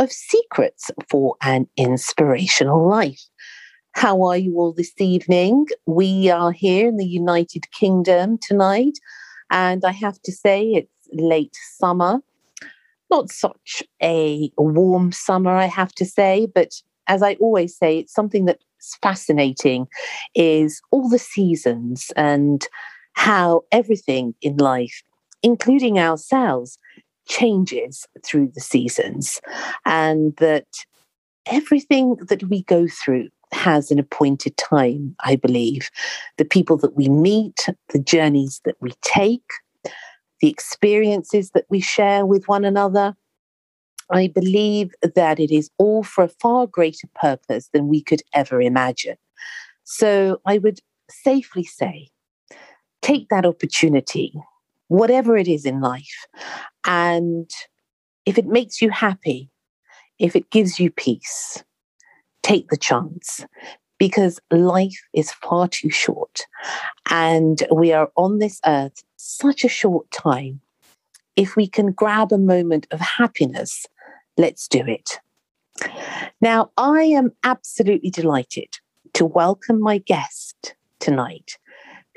of Secrets for an Inspirational Life. How are you all this evening? We are here in the United Kingdom tonight, and I have to say it's late summer. Not such a warm summer, I have to say, but as I always say, it's something that's fascinating is all the seasons and how everything in life, including ourselves, changes through the seasons, and that everything that we go through has an appointed time, I believe. The people that we meet, the journeys that we take, the experiences that we share with one another. I believe that it is all for a far greater purpose than we could ever imagine. So I would safely say take that opportunity, whatever it is in life. And if it makes you happy, if it gives you peace, take the chance because life is far too short. And we are on this earth such a short time. If we can grab a moment of happiness, let's do it. Now, I am absolutely delighted to welcome my guest tonight,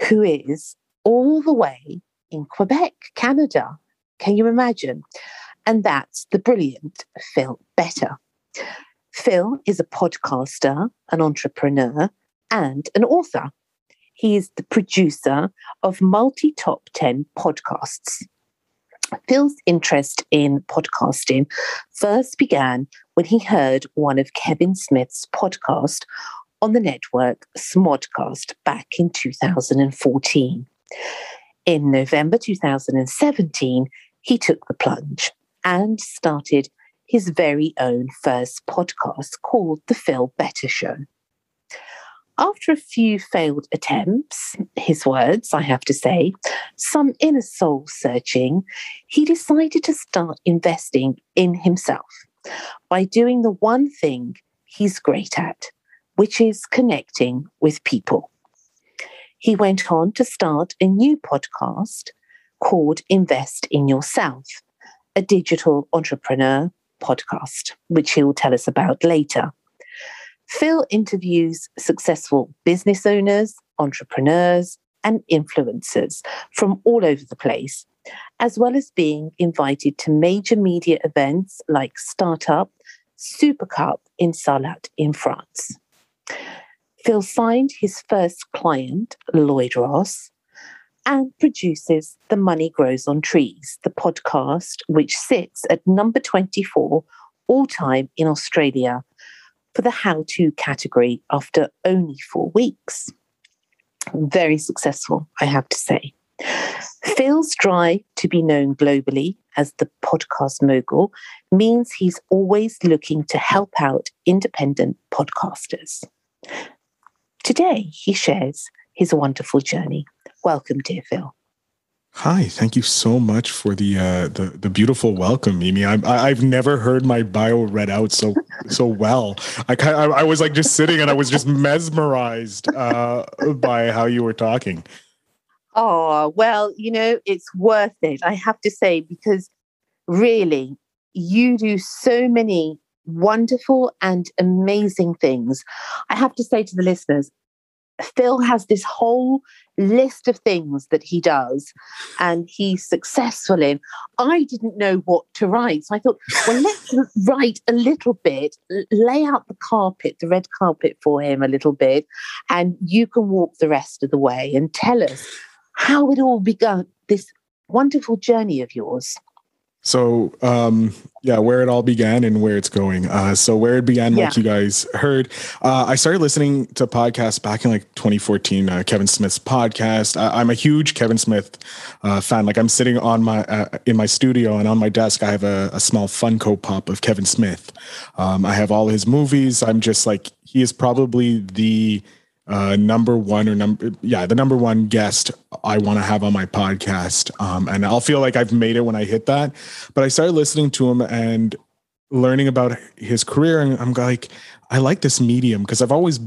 who is all the way in Quebec, Canada. Can you imagine? And that's the brilliant Phil Better. Phil is a podcaster, an entrepreneur, and an author. He is the producer of multi top 10 podcasts. Phil's interest in podcasting first began when he heard one of Kevin Smith's podcasts on the network Smodcast back in 2014. In November 2017, he took the plunge and started his very own first podcast called The Phil Better Show. After a few failed attempts, his words, I have to say, some inner soul searching, he decided to start investing in himself by doing the one thing he's great at, which is connecting with people. He went on to start a new podcast called Invest in Yourself, a digital entrepreneur podcast, which he'll tell us about later. Phil interviews successful business owners, entrepreneurs, and influencers from all over the place, as well as being invited to major media events like Startup, Super Cup in Salat in France. Phil signed his first client, Lloyd Ross, and produces The Money Grows on Trees, the podcast, which sits at number 24 all time in Australia for the how to category after only four weeks. Very successful, I have to say. Phil's drive to be known globally as the podcast mogul means he's always looking to help out independent podcasters. Today, he shares his wonderful journey. Welcome, dear Phil. Hi, thank you so much for the uh, the the beautiful welcome, Mimi. I, I have never heard my bio read out so so well. I kind I, I was like just sitting and I was just mesmerized uh, by how you were talking. Oh well, you know it's worth it. I have to say because really you do so many wonderful and amazing things. I have to say to the listeners, Phil has this whole list of things that he does and he's successful in. I didn't know what to write. So I thought, well, let's write a little bit, lay out the carpet, the red carpet for him a little bit, and you can walk the rest of the way and tell us how it all began, this wonderful journey of yours. So, um, yeah, where it all began and where it's going. Uh, so, where it began, like you guys heard, uh, I started listening to podcasts back in like 2014. Uh, Kevin Smith's podcast. I, am a huge Kevin Smith uh, fan. Like, I'm sitting on my uh, in my studio, and on my desk, I have a, a small Funko Pop of Kevin Smith. Um, I have all his movies. I'm just like he is probably the uh, number one or number yeah the number one guest i want to have on my podcast um, and i'll feel like i've made it when i hit that but i started listening to him and learning about his career and i'm like i like this medium because i've always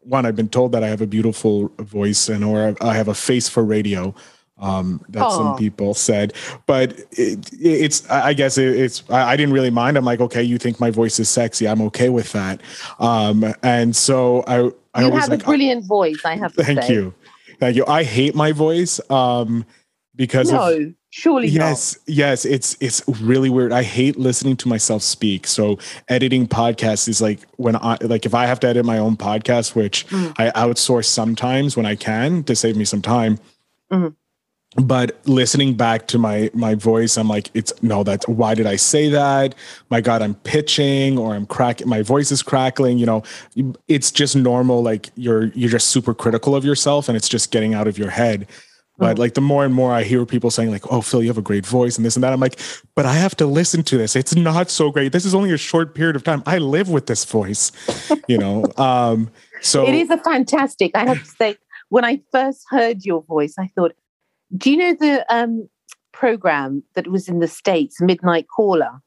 one i've been told that i have a beautiful voice and or i have a face for radio um, that Aww. some people said, but it, it's, I guess it, it's, I, I, didn't really mind. I'm like, okay, you think my voice is sexy. I'm okay with that. Um, and so I, I you have like, a brilliant voice. I have to thank say. you. Thank you. I hate my voice. Um, because no, of, surely yes, not. yes, it's it's really weird. I hate listening to myself speak. So editing podcasts is like when I like if I have to edit my own podcast, which mm. I outsource sometimes when I can to save me some time. Mm but listening back to my my voice i'm like it's no that's why did i say that? My god i'm pitching or i'm cracking my voice is crackling you know? It's just normal like you're you're just super critical of yourself and it's just getting out of your head. But mm-hmm. like the more and more i hear people saying like oh phil you have a great voice and this and that i'm like but i have to listen to this. It's not so great. This is only a short period of time. I live with this voice you know? Um so it is a fantastic i have to say when i first heard your voice i thought do you know the um, program that was in the States, Midnight Caller?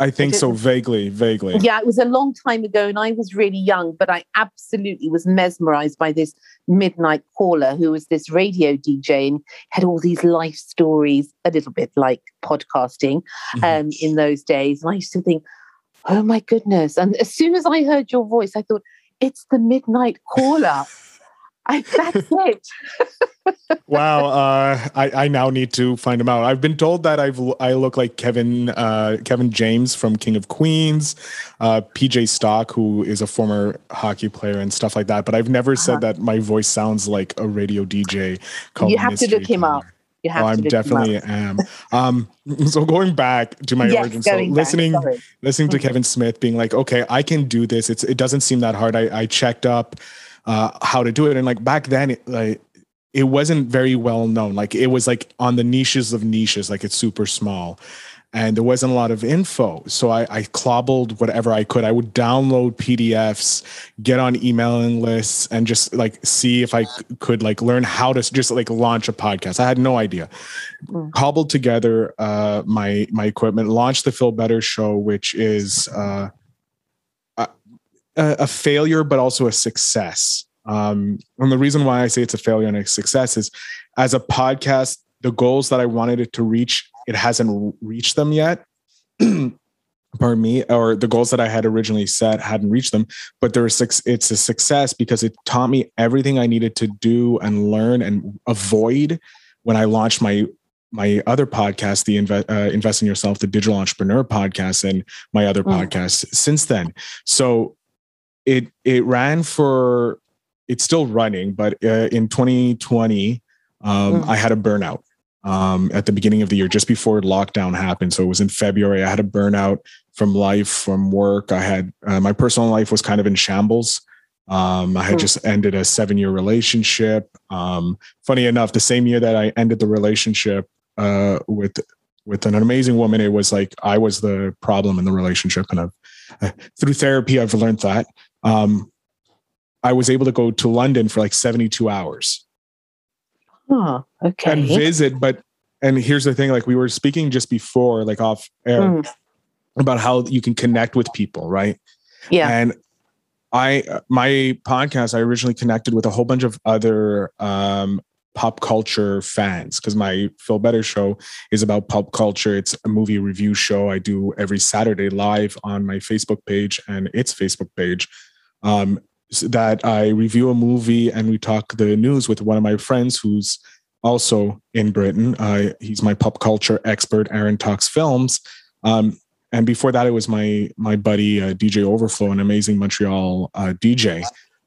I think so, vaguely, vaguely. Yeah, it was a long time ago, and I was really young, but I absolutely was mesmerized by this midnight caller who was this radio DJ and had all these life stories, a little bit like podcasting mm-hmm. um, in those days. And I used to think, oh my goodness. And as soon as I heard your voice, I thought, it's the midnight caller. I, that's it. wow, uh, I I now need to find him out. I've been told that I've I look like Kevin uh, Kevin James from King of Queens, uh, PJ Stock, who is a former hockey player and stuff like that. But I've never uh-huh. said that my voice sounds like a radio DJ. you have to look him up. You have oh, I'm definitely am. Um, so going back to my yes, origin, so listening, listening to mm-hmm. Kevin Smith being like, okay, I can do this. It's it doesn't seem that hard. I, I checked up uh, how to do it, and like back then, it, like it wasn't very well known. Like it was like on the niches of niches, like it's super small. And there wasn't a lot of info. So I, I clobbled whatever I could. I would download PDFs, get on emailing lists, and just like see if I could like learn how to just like launch a podcast. I had no idea. Mm. Cobbled together uh, my my equipment, launched the Phil Better Show, which is uh, a failure, but also a success. Um, and the reason why I say it's a failure and a success is as a podcast, the goals that I wanted it to reach, it hasn't reached them yet. Pardon me, or the goals that I had originally set hadn't reached them, but there is it's a success because it taught me everything I needed to do and learn and avoid when I launched my my other podcast, the Inve- uh, Invest in Yourself, the Digital Entrepreneur podcast, and my other mm. podcasts since then. So it it ran for it's still running, but uh, in 2020, um, mm. I had a burnout um, at the beginning of the year, just before lockdown happened. So it was in February. I had a burnout from life, from work. I had uh, my personal life was kind of in shambles. Um, I had mm. just ended a seven year relationship. Um, funny enough, the same year that I ended the relationship uh, with with an amazing woman, it was like I was the problem in the relationship, and I've, uh, through therapy, I've learned that. Um, I was able to go to London for like 72 hours. Oh, okay. And visit, but and here's the thing, like we were speaking just before, like off air, mm. about how you can connect with people, right? Yeah. And I my podcast, I originally connected with a whole bunch of other um pop culture fans because my Phil Better show is about pop culture. It's a movie review show I do every Saturday live on my Facebook page and its Facebook page. Um, that I review a movie and we talk the news with one of my friends who's also in Britain. Uh, he's my pop culture expert. Aaron talks films. Um, and before that, it was my my buddy uh, DJ Overflow, an amazing Montreal uh, DJ.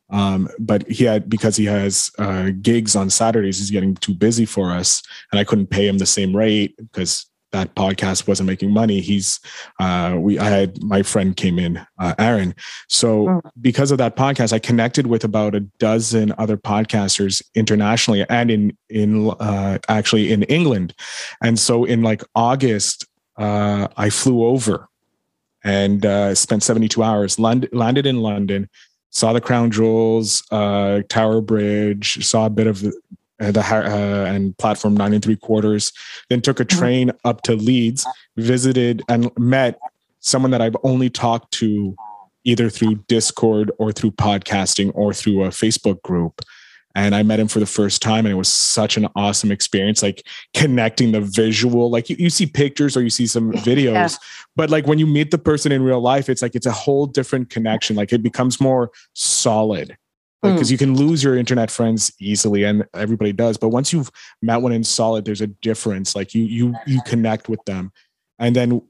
Um, but he had because he has uh, gigs on Saturdays, he's getting too busy for us, and I couldn't pay him the same rate because that podcast wasn't making money. He's uh, we I had my friend came in, uh, Aaron. So mm. because of that podcast, I connected with about a dozen other podcasters internationally and in in uh, actually in England. And so in like August, uh, I flew over and uh, spent 72 hours. Lond- landed in London, saw the Crown Jewels, uh, Tower Bridge, saw a bit of uh, the uh, and platform nine and three quarters. Then took a mm-hmm. train up to Leeds, visited and met someone that I've only talked to either through Discord or through podcasting or through a Facebook group. And I met him for the first time, and it was such an awesome experience. Like connecting the visual, like you, you see pictures or you see some videos, yeah. but like when you meet the person in real life, it's like it's a whole different connection. Like it becomes more solid because like, mm. you can lose your internet friends easily and everybody does but once you've met one in solid there's a difference like you you you connect with them. And then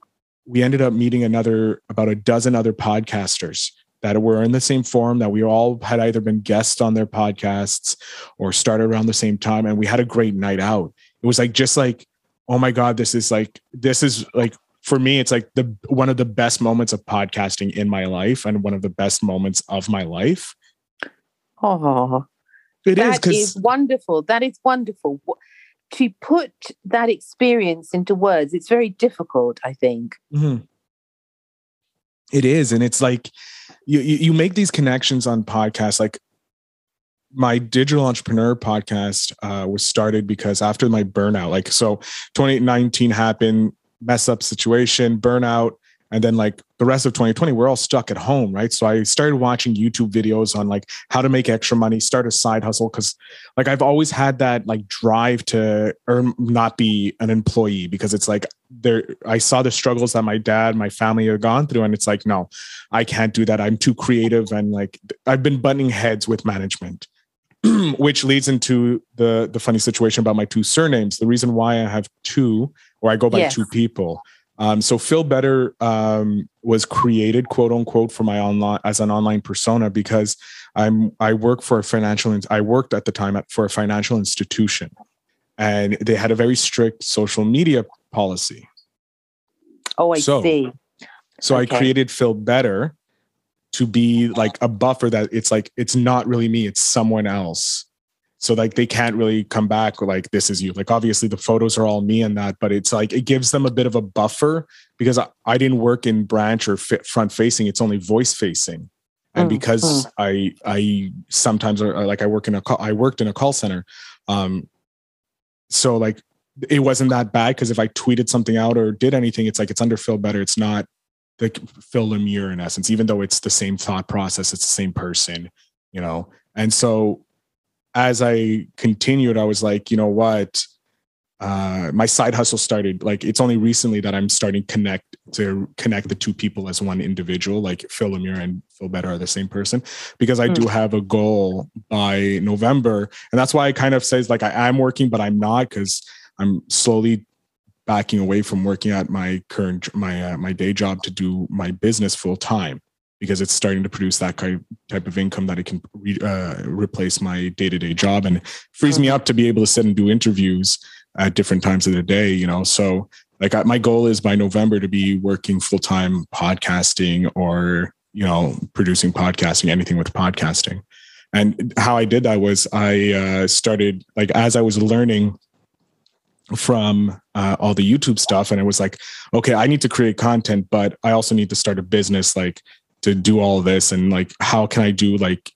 we ended up meeting another about a dozen other podcasters that were in the same forum that we all had either been guests on their podcasts or started around the same time and we had a great night out. It was like just like oh my god this is like this is like for me it's like the one of the best moments of podcasting in my life and one of the best moments of my life Oh, it that is, is wonderful. That is wonderful. To put that experience into words, it's very difficult, I think. Mm-hmm. It is. And it's like you, you make these connections on podcasts. Like my digital entrepreneur podcast uh, was started because after my burnout, like, so 2019 happened, mess up situation, burnout and then like the rest of 2020 we're all stuck at home right? So i started watching youtube videos on like how to make extra money start a side hustle because like i've always had that like drive to earn not be an employee because it's like there i saw the struggles that my dad my family had gone through and it's like no i can't do that. I'm too creative and like i've been butting heads with management which leads into the the funny situation about my two surnames. The reason why i have two or i go by yes. two people um, so Phil Better um, was created, quote unquote, for my online as an online persona because I'm I work for a financial. I worked at the time at, for a financial institution, and they had a very strict social media policy. Oh, I so, see. So okay. I created Phil Better to be like a buffer that it's like it's not really me, it's someone else so like they can't really come back like this is you. Like obviously the photos are all me and that but it's like it gives them a bit of a buffer because i, I didn't work in branch or front facing. It's only voice facing. And mm, because mm. i i sometimes are like i work in a call i worked in a call center um so like it wasn't that bad because if i tweeted something out or did anything it's like it's under Phil Better. It's not like Phil Lemire in essence even though it's the same thought process it's the same person you know? And so as I continued, I was like, you know what? Uh, my side hustle started like it's only recently that I'm starting to connect to connect the two people as one individual, like Phil Lemire and Phil Better are the same person, because I mm. do have a goal by November, and that's why I kind of says like I am working, but I'm not because I'm slowly backing away from working at my current my uh, my day job to do my business full time because it's starting to produce that kind type of income that it can re, uh, replace my day-to-day job and frees me up to be able to sit and do interviews at different times of the day you know? So like I, my goal is by november to be working full-time podcasting or you know producing podcasting anything with podcasting. And how i did that was i uh, started like as i was learning from uh, all the youtube stuff and i was like okay i need to create content but i also need to start a business like to do all of this and like how can i do like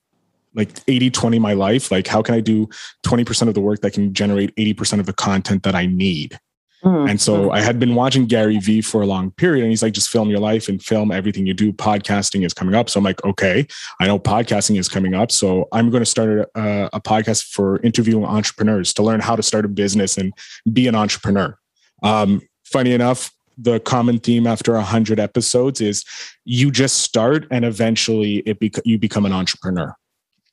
like 80 20 my life? Like how can i do 20% of the work that can generate 80% of the content that i need? Mm-hmm. and so i had been watching gary vee for a long period and he's like just film your life and film everything you do. Podcasting is coming up. So i'm like okay i know podcasting is coming up so i'm going to start a, a podcast for interviewing entrepreneurs to learn how to start a business and be an entrepreneur. Um, funny enough the common theme after 100 episodes is you just start and eventually it bec- you become an entrepreneur.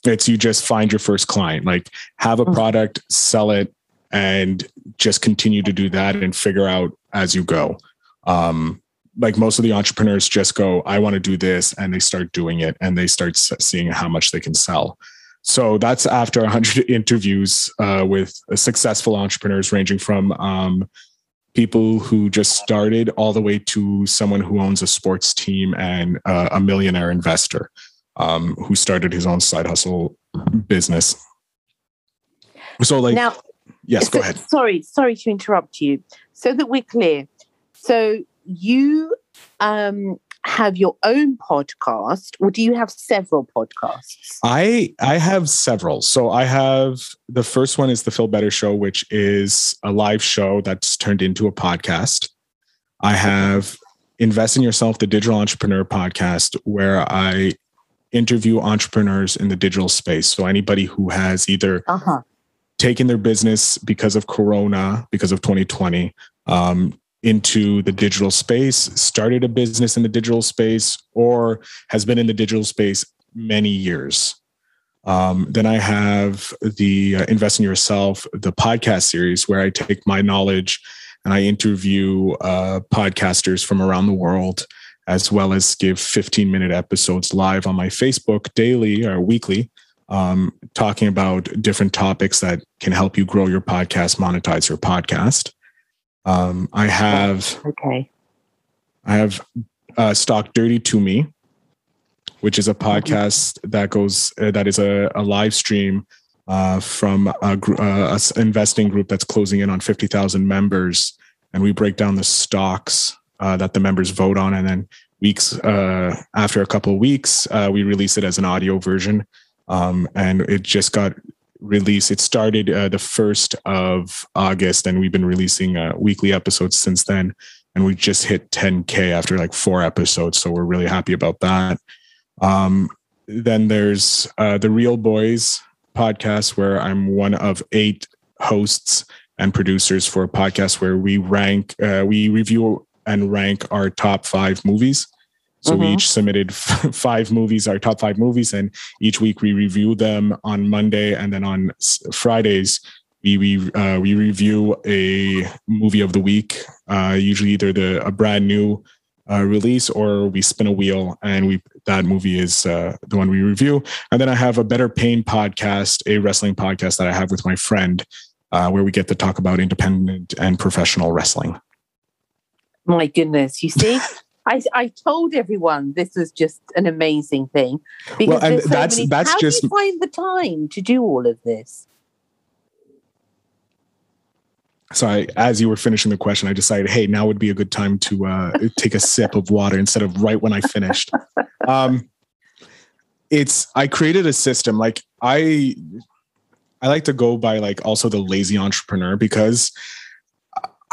It's you just find your first client like have a Mhm. product sell it and just continue to do that and figure out as you go. Um like most of the entrepreneurs just go i want to do this and they start doing it and they start seeing how much they can sell. So that's after 100 interviews uh, with successful entrepreneurs ranging from um, people who just started all the way to someone who owns a sports team and uh, a millionaire investor um, who started his own side hustle business. So, like, now, yes, go ahead. Sorry, sorry to interrupt you. So that we're clear. So you um, have your own podcast, or do you have several podcasts? I I have several. So I have the first one is the Phil Better Show, which is a live show that's turned into a podcast. I have Invest in Yourself, the Digital Entrepreneur podcast, where I interview entrepreneurs in the digital space. So anybody who has either Uh huh. taken their business because of Corona, because of 2020, um, into the digital space, started a business in the digital space, or has been in the digital space many years. Um, then I have the uh, Invest in Yourself, the podcast series, where I take my knowledge and I interview uh, podcasters from around the world, as well as give 15 minute episodes live on my Facebook daily or weekly um, talking about different topics that can help you grow your podcast, monetize your podcast. Um, I have Okay. I have uh, Stock Dirty to Me, which is a podcast that goes uh, that is a, a live stream uh, from a, gr- uh, a investing group that's closing in on fifty thousand members, and we break down the stocks uh, that the members vote on, and then weeks uh, after a couple of weeks, uh, we release it as an audio version, um, and it just got released. It started uh, the first of August, and we've been releasing uh, weekly episodes since then. And we just hit 10k after like four episodes so we're really happy about that. Um, then there's uh, the real boys podcast where i'm one of eight hosts and producers for a podcast where we rank uh, we review and rank our top five movies so we Mhm. each submitted f- five movies our top five movies and each week we review them on monday and then on s- fridays we we, uh, we review a movie of the week uh, usually either the a brand new uh, release or we spin a wheel and we that movie is uh, the one we review and then i have a better pain podcast a wrestling podcast that i have with my friend uh, where we get to talk about independent and professional wrestling My goodness. You see? I, I told everyone this was just an amazing thing because and so that's- many- that's how just- do you find the time to do all of this? so I, as you were finishing the question i decided hey now would be a good time to uh, take a sip of water instead of right when i finished um, it's i created a system like i i like to go by like also the lazy entrepreneur because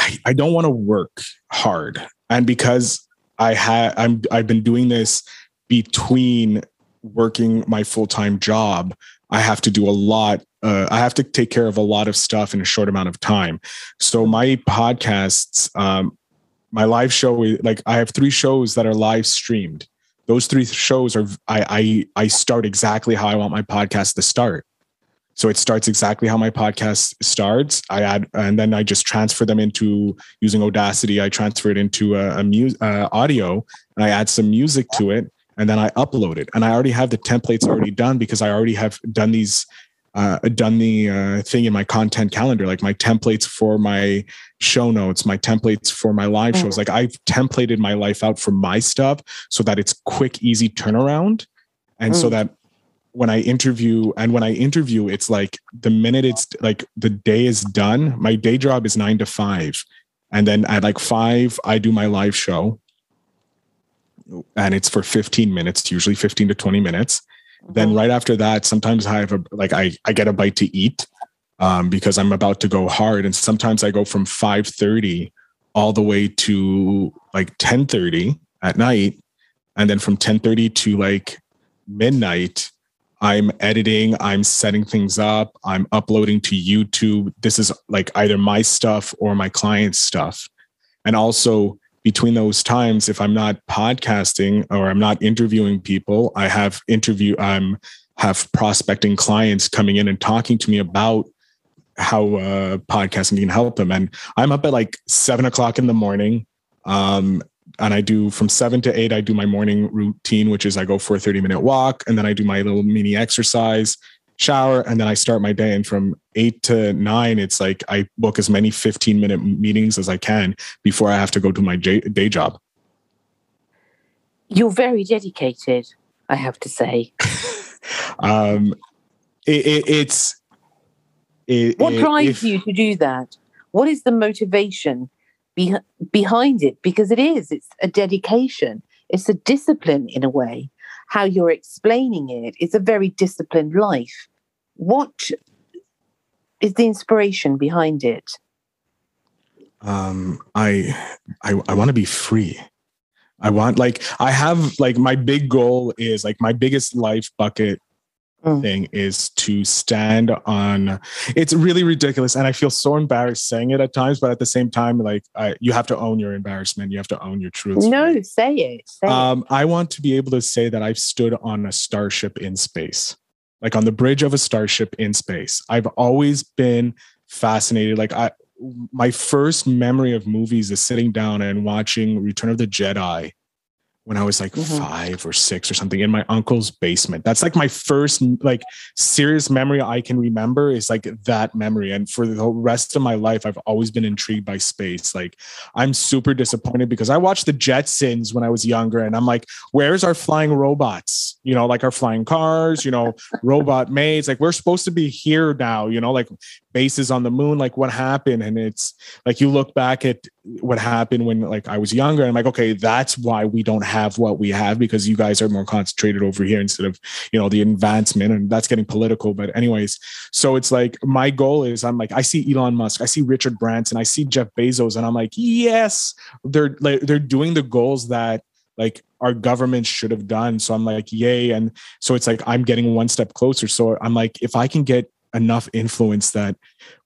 i, I don't want to work hard and because i had i'm i've been doing this between working my full-time job. I have to do a lot uh, i have to take care of a lot of stuff in a short amount of time. So my podcasts um, my live show like i have three shows that are live streamed. Those three shows are I, I i start exactly how i want my podcast to start so it starts exactly how my podcast starts i add and then i just transfer them into using audacity i transfer it into a, a mu- uh, audio and i add some music to it and then i upload it and i already have the templates already done because i already have done these uh, done the uh, thing in my content calendar, like my templates for my show notes, my templates for my live shows. Like I've templated my life out for my stuff so that it's quick, easy turnaround. And so Mm. that when I interview and when I interview, it's like the minute it's like the day is done, my day job is nine to five. And then at like five, I do my live show. And it's for 15 minutes, usually 15 to 20 minutes then right after that sometimes i have a like i i get a bite to eat um, because i'm about to go hard and sometimes i go from 5.30 all the way to like 10.30 at night and then from 10.30 to like midnight i'm editing i'm setting things up i'm uploading to youtube this is like either my stuff or my client's stuff and also between those times if i'm not podcasting or i'm not interviewing people i have interview i'm have prospecting clients coming in and talking to me about how uh, podcasting can help them. And I'm up at like seven o'clock in the morning. Um, and I do from seven to eight, I do my morning routine, which is I go for a 30 minute walk and then I do my little mini exercise, shower, and then I start my day. And from eight to nine, it's like I book as many 15 minute meetings as I can before I have to go to my day job. You're very dedicated, I have to say. um, it, it, it's. It, what drives if, you to do that? What is the motivation be, behind it? Because it is, it's a dedication, it's a discipline in a way. How you're explaining it, it's a very disciplined life. What is the inspiration behind it? Um, I, I, I want to be free. I want like I have like my big goal is like my biggest life bucket mm. thing is to stand on it's really ridiculous and I feel so embarrassed saying it at times but at the same time like I, you have to own your embarrassment you have to own your truth no say it say um, it. I want to be able to say that I've stood on a starship in space like on the bridge of a starship in space I've always been fascinated like I my first memory of movies is sitting down and watching Return of the Jedi when I was like mm-hmm. five or six or something in my uncle's basement. That's like my first like serious memory I can remember is like that memory. And for the rest of my life, I've always been intrigued by space. Like I'm super disappointed because I watched the Jetsons when I was younger and I'm like, where's our flying robots? You know, like our flying cars, you know, robot maids. Like we're supposed to be here now, you know, like bases on the moon like what happened? And it's like you look back at what happened when like i was younger and i'm like okay that's why we don't have what we have because you guys are more concentrated over here instead of you know the advancement and that's getting political but anyways. So it's like my goal is i'm like i see elon musk i see richard branson i see jeff bezos and i'm like yes they're like they're doing the goals that like our government should have done. So i'm like yay and so it's like i'm getting one step closer. So i'm like if i can get enough influence that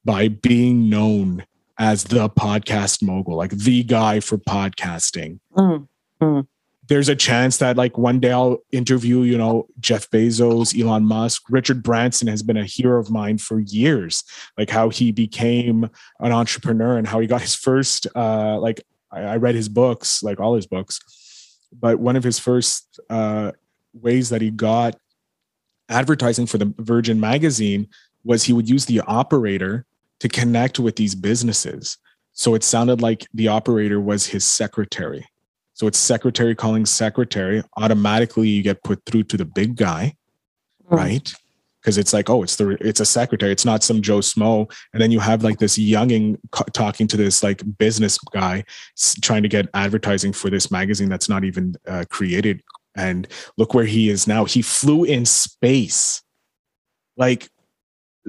by being known as the podcast mogul, like the guy for podcasting, mm-hmm. there's a chance that like one day I'll interview, you know, Jeff Bezos, Elon Musk, Richard Branson has been a hero of mine for years, like how he became an entrepreneur and how he got his first, uh, like I, I read his books, like all his books, but one of his first uh, ways that he got advertising for the Virgin magazine was he would use the operator to connect with these businesses. So it sounded like the operator was his secretary. So it's secretary calling secretary. Automatically, you get put through to the big guy, mm. right? Because it's like, oh, it's the it's a secretary. It's not some Joe Smo. And then you have like this younging talking to this like business guy trying to get advertising for this magazine that's not even uh, created. And look where he is now. He flew in space. Like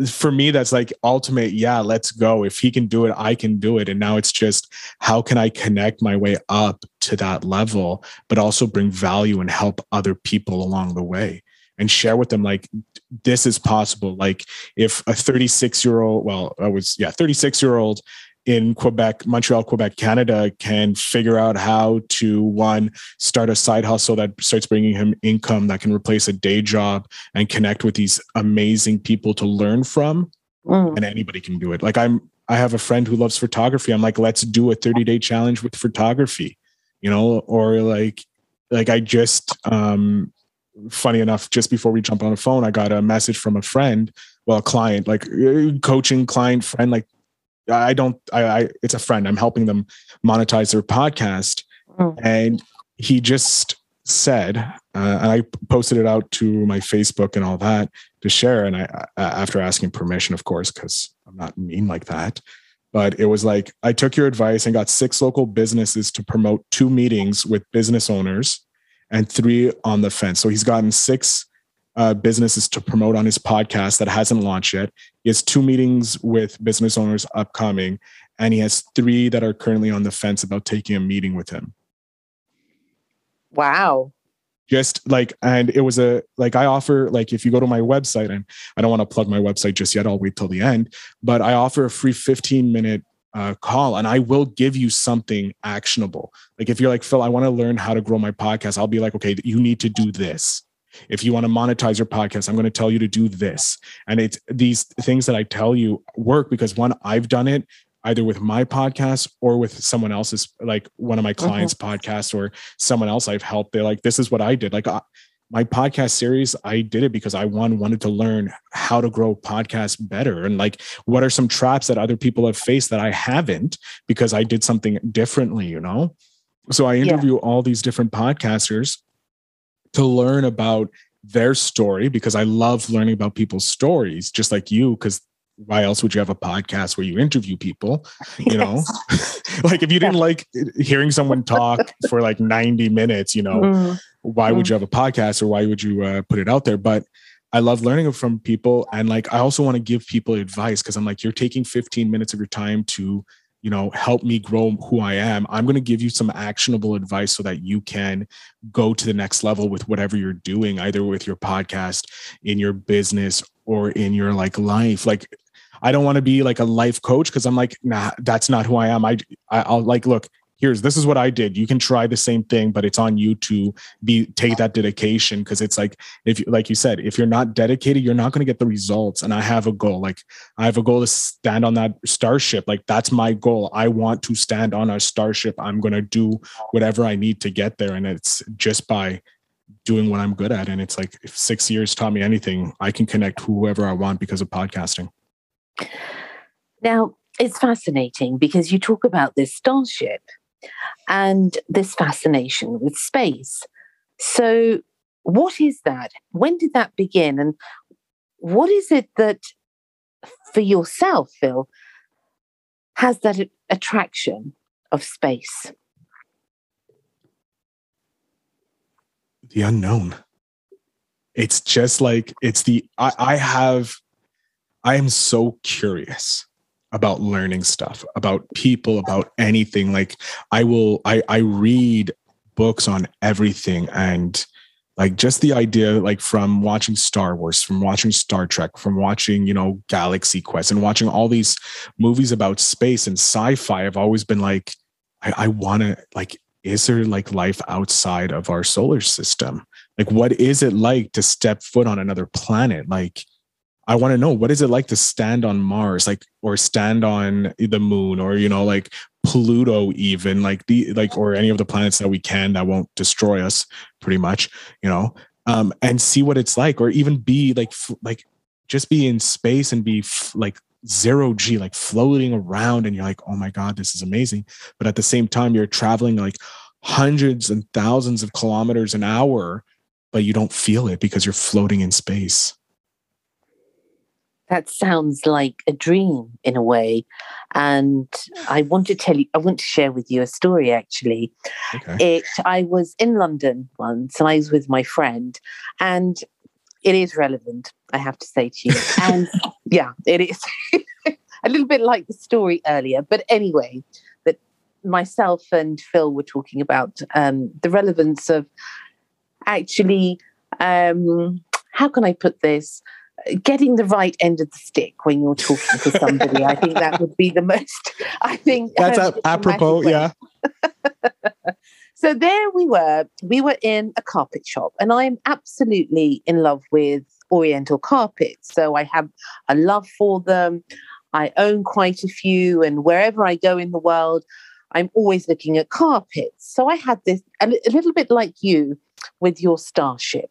for me that's like ultimate yeah let's go. If he can do it i can do it. And now it's just how can i connect my way up to that level but also bring value and help other people along the way and share with them like this is possible. Like if a 36 year old well i was yeah 36 year old in Quebec, Montreal, Quebec, Canada can figure out how to one start a side hustle that starts bringing him income that can replace a day job and connect with these amazing people to learn from. Mm. And anybody can do it. Like I'm, I have a friend who loves photography. I'm like, let's do a 30 day challenge with photography, you know, or like, like I just, um, funny enough, just before we jump on the phone, I got a message from a friend, well, a client, like uh, coaching client friend, like I don't, I, I, it's a friend. I'm helping them monetize their podcast. Mm. And he just said, uh, and I posted it out to my Facebook and all that to share. And I, uh, after asking permission, of course, because I'm not mean like that. But it was like, I took your advice and got six local businesses to promote two meetings with business owners and three on the fence. So he's gotten six uh, businesses to promote on his podcast that hasn't launched yet. He has two meetings with business owners upcoming, and he has three that are currently on the fence about taking a meeting with him. Wow. Just like, and it was a like, I offer, like, if you go to my website, and I don't want to plug my website just yet, I'll wait till the end, but I offer a free 15 minute uh, call and I will give you something actionable. Like if you're like, Phil, I want to learn how to grow my podcast, I'll be like, okay, you need to do this if you want to monetize your podcast i'm going to tell you to do this. And it's these things that i tell you work because one i've done it either with my podcast or with someone else's like one of my clients mm-hmm. podcasts or someone else i've helped. They're like this is what i did. Like uh, my podcast series i did it because i one wanted to learn how to grow podcasts better. And like what are some traps that other people have faced that i haven't because i did something differently you know? So i interview yeah. all these different podcasters to learn about their story because i love learning about people's stories just like you because why else would you have a podcast where you interview people you know? Like if you didn't like hearing someone talk for like 90 minutes you know mm why would mm. you have a podcast or why would you uh, put it out there? But i love learning from people and like i also want to give people advice because i'm like you're taking 15 minutes of your time to you know help me grow who i am i'm going to give you some actionable advice so that you can go to the next level with whatever you're doing either with your podcast in your business or in your like life. Like i don't want to be like a life coach because i'm like nah that's not who i am. I i'll like look here's this is what I did. You can try the same thing, but it's on you to be take that dedication because it's like if you like you said, if you're not dedicated, you're not going to get the results. And I have a goal. Like I have a goal to stand on that starship. Like that's my goal. I want to stand on a starship. I'm going to do whatever I need to get there. And it's just by doing what I'm good at. And it's like if six years taught me anything, I can connect whoever I want because of podcasting. Now, it's fascinating because you talk about this starship and this fascination with space. So, what is that? When did that begin? And what is it that, for yourself, Phil, has that attraction of space? The unknown. It's just like, it's the, I, I have, I am so curious about learning stuff about people about anything. Like i will i i read books on everything and like just the idea like from watching star wars from watching star trek from watching you know galaxy quest and watching all these movies about space and sci-fi i've always been like i, I want to like is there like life outside of our solar system? Like what is it like to step foot on another planet? Like I want to know what is it like to stand on Mars, like or stand on the moon, or you know, like Pluto, even like the like or any of the planets that we can that won't destroy us, pretty much, you know, um, and see what it's like, or even be like like just be in space and be f- like zero g, like floating around, and you're like, oh my god, this is amazing. But at the same time, you're traveling like hundreds and thousands of kilometers an hour, but you don't feel it because you're floating in space that sounds like a dream in a way. And I want to tell you, I want to share with you a story actually. Okay. It I was in London once and I was with my friend and it is relevant, I have to say to you. And yeah, it is a little bit like the story earlier. But anyway, that myself and Phil were talking about um, the relevance of actually um, how can I put this? Getting the right end of the stick when you're talking to somebody. I think that would be the most. I think that's um, apropos. Yeah. so there we were. We were in a carpet shop, and I'm absolutely in love with Oriental carpets. So I have a love for them. I own quite a few, and wherever I go in the world, I'm always looking at carpets. So I had this a, a little bit like you with your starship.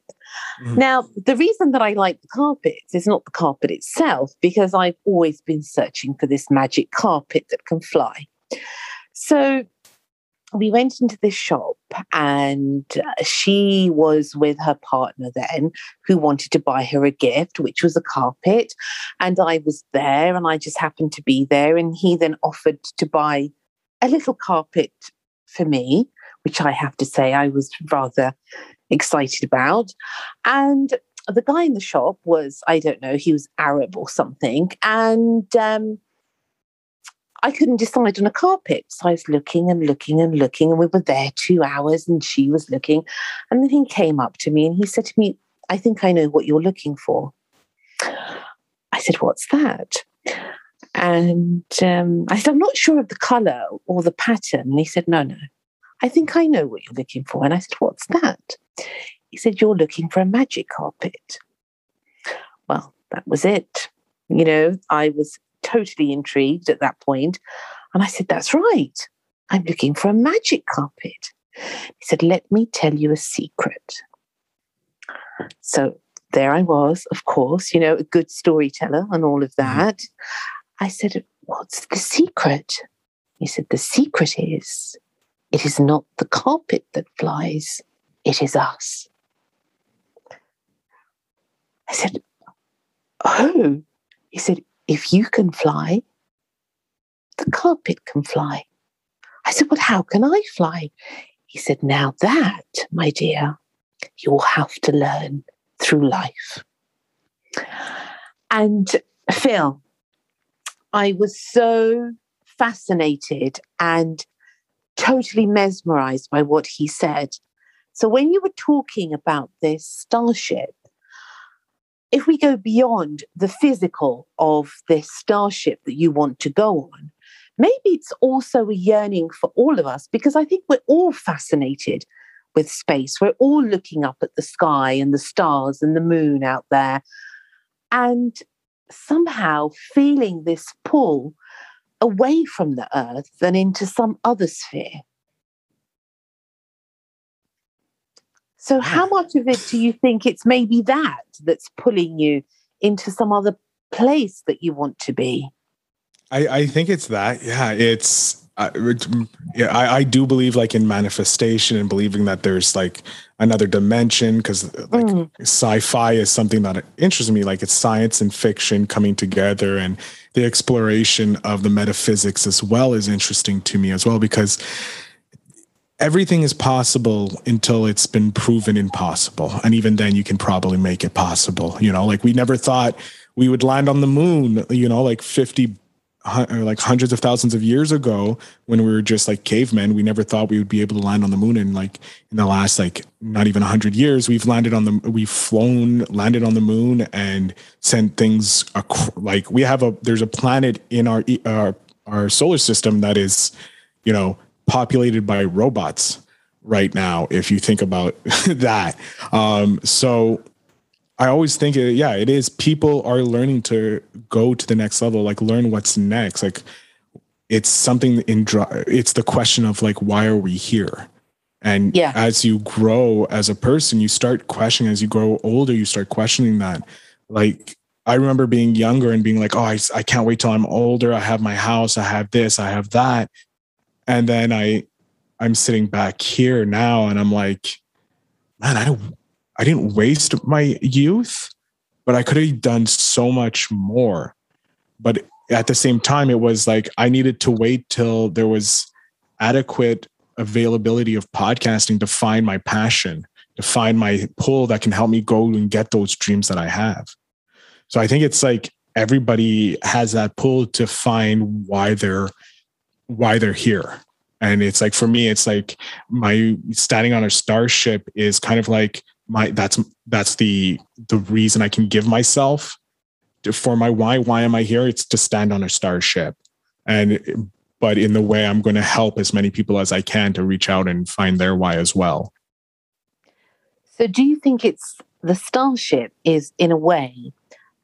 Mm. Now, the reason that I like the carpets is not the carpet itself, because I've always been searching for this magic carpet that can fly. So we went into this shop and she was with her partner then who wanted to buy her a gift which was a carpet and i was there and i just happened to be there and he then offered to buy a little carpet for me which i have to say i was rather excited about. And the guy in the shop was, I don't know, he was Arab or something. And um, I couldn't decide on a carpet. So I was looking and looking and looking, and we were there two hours, and she was looking. And then he came up to me and he said to me, I think I know what you're looking for. I said, What's that? And um, I said, I'm not sure of the color or the pattern. And he said, No, no, I think I know what you're looking for. And I said, What's that? He said, You're looking for a magic carpet. Well, that was it. You know, I was totally intrigued at that point, And I said, That's right. I'm looking for a magic carpet. He said, Let me tell you a secret. So there I was, of course, you know, a good storyteller and all of mm-hmm. that. I said, What's the secret? He said, The secret is it is not the carpet that flies, it is us. I said, Oh, he said, if you can fly, the carpet can fly. I said, Well, how can I fly? He said, Now that, my dear, you'll have to learn through life. And Phil, I was so fascinated and totally mesmerized by what he said. So when you were talking about this starship, if we go beyond the physical of this starship that you want to go on, maybe it's also a yearning for all of us because I think we're all fascinated with space. We're all looking up at the sky and the stars and the moon out there and somehow feeling this pull away from the earth than into some other sphere. So, how much of it do you think it's maybe that that's pulling you into some other place that you want to be? I, I think it's that. Yeah, it's. I, yeah, I, I do believe like in manifestation and believing that there's like another dimension because like mm. sci-fi is something that interests me. Like it's science and fiction coming together, and the exploration of the metaphysics as well is interesting to me as well because everything is possible until it's been proven impossible. And even then, you can probably make it possible. You know, like we never thought we would land on the moon, you know, like 50 like hundreds of thousands of years ago when we were just like cavemen we never thought we would be able to land on the moon and like in the last like not even 100 years. We've landed on the we've flown landed on the moon and sent things like we have a there's a planet in our our, our solar system that is you know populated by robots right now if you think about that. Um, so i always think yeah it is. People are learning to go to the next level like learn what's next. Like it's something in it's the question of like why are we here? And yeah. as you grow as a person you start questioning. As you grow older you start questioning that. Like i remember being younger and being like oh I, I can't wait till i'm older. I have my house. I have this. I have that. And then i i'm sitting back here now and i'm like man i i didn't waste my youth but i could have done so much more but at the same time it was like i needed to wait till there was adequate availability of podcasting to find my passion to find my pull that can help me go and get those dreams that i have so i think it's like everybody has that pull to find why they're why they're here. And it's like for me, it's like my standing on a starship is kind of like my that's that's the the reason I can give myself for my why. Why am I here? It's to stand on a starship. And but in the way I'm going to help as many people as I can to reach out and find their why as well. So do you think it's the starship is in a way